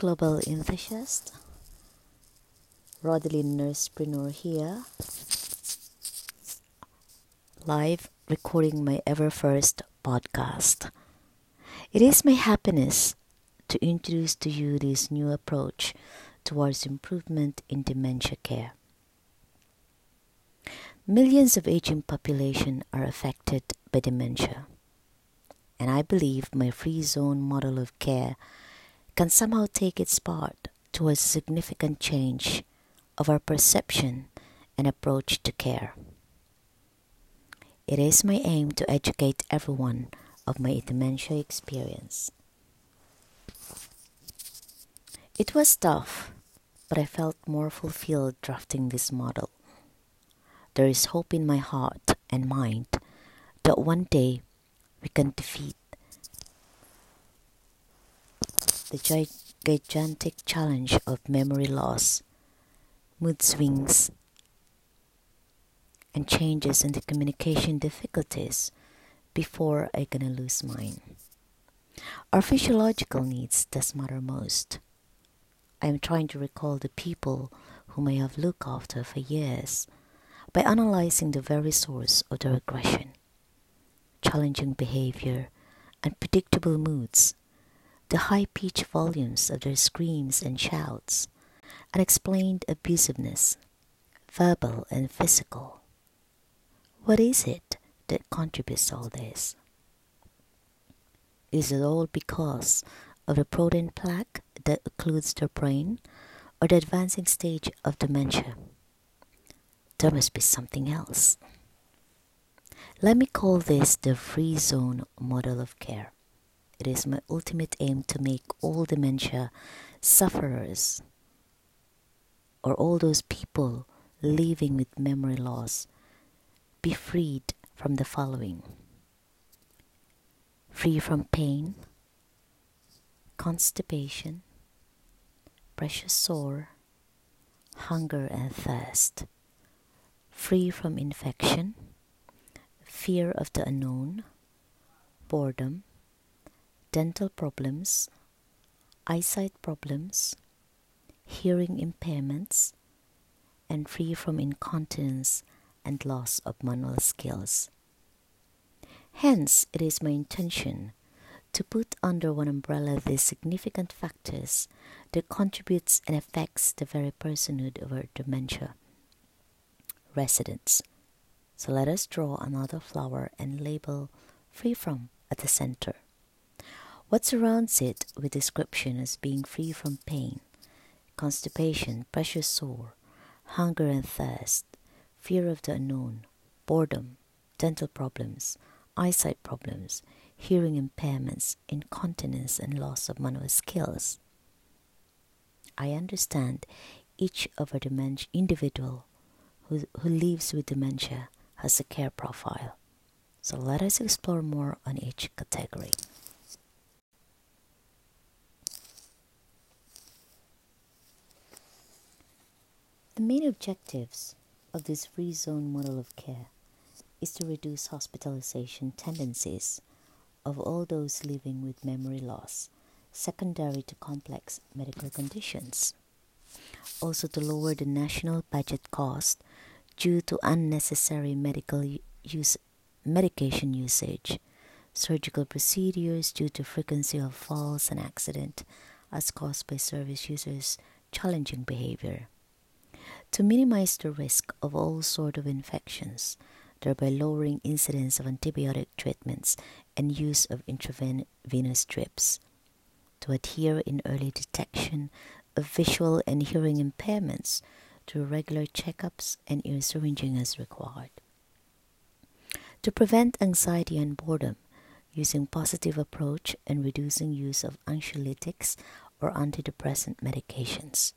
global enthusiast. Rodeline Nursepreneur here, live recording my ever first podcast. It is my happiness to introduce to you this new approach towards improvement in dementia care. Millions of aging population are affected by dementia, and I believe my free zone model of care can somehow take its part towards a significant change of our perception and approach to care. It is my aim to educate everyone of my dementia experience. It was tough, but I felt more fulfilled drafting this model. There is hope in my heart and mind that one day we can defeat the gigantic challenge of memory loss, mood swings, and changes in the communication difficulties before I gonna lose mine. Our physiological needs does matter most. I am trying to recall the people whom I have looked after for years by analyzing the very source of their aggression, challenging behavior, and predictable moods the high pitched volumes of their screams and shouts, unexplained abusiveness, verbal and physical. What is it that contributes all this? Is it all because of the protein plaque that occludes their brain or the advancing stage of dementia? There must be something else. Let me call this the free zone model of care. It is my ultimate aim to make all dementia sufferers or all those people living with memory loss be freed from the following. Free from pain, constipation, pressure sore, hunger and thirst, free from infection, fear of the unknown, boredom, dental problems, eyesight problems, hearing impairments, and free from incontinence and loss of manual skills. Hence, it is my intention to put under one umbrella these significant factors that contributes and affects the very personhood of our dementia residents. So let us draw another flower and label free from at the center. What surrounds it with description as being free from pain, constipation, pressure sore, hunger and thirst, fear of the unknown, boredom, dental problems, eyesight problems, hearing impairments, incontinence, and loss of manual skills. I understand each of our dementia individual who, who lives with dementia has a care profile. So let us explore more on each category. The main objectives of this free zone model of care is to reduce hospitalization tendencies of all those living with memory loss secondary to complex medical conditions. Also, to lower the national budget cost due to unnecessary medical use, medication usage, surgical procedures due to frequency of falls and accident as caused by service users' challenging behavior to minimize the risk of all sort of infections, thereby lowering incidence of antibiotic treatments and use of intravenous drips, to adhere in early detection of visual and hearing impairments through regular checkups and ear syringing as required, to prevent anxiety and boredom using positive approach and reducing use of anxiolytics or antidepressant medications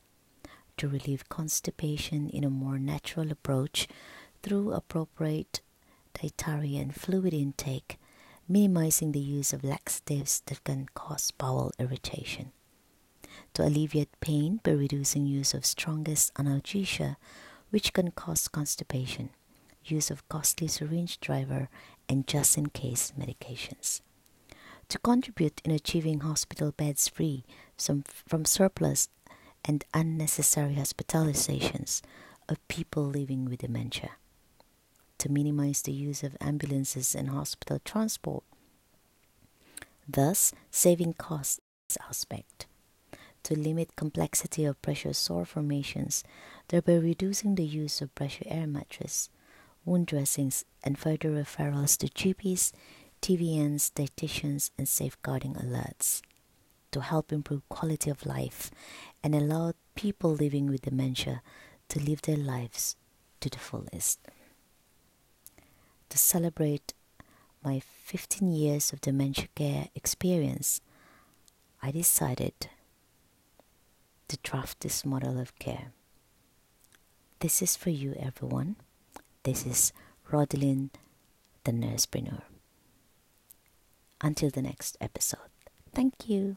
to relieve constipation in a more natural approach through appropriate dietary and fluid intake, minimizing the use of laxatives that can cause bowel irritation. To alleviate pain by reducing use of strongest analgesia, which can cause constipation, use of costly syringe driver, and just in case medications. To contribute in achieving hospital beds free from surplus and unnecessary hospitalizations of people living with dementia, to minimize the use of ambulances and hospital transport, thus saving costs in this aspect, to limit complexity of pressure sore formations, thereby reducing the use of pressure air mattress, wound dressings, and further referrals to GPs, TVNs, dietitians, and safeguarding alerts to help improve quality of life and allow people living with dementia to live their lives to the fullest. To celebrate my 15 years of dementia care experience, I decided to draft this model of care. This is for you, everyone. This is Rodelyn, the nursepreneur. Until the next episode. Thank you.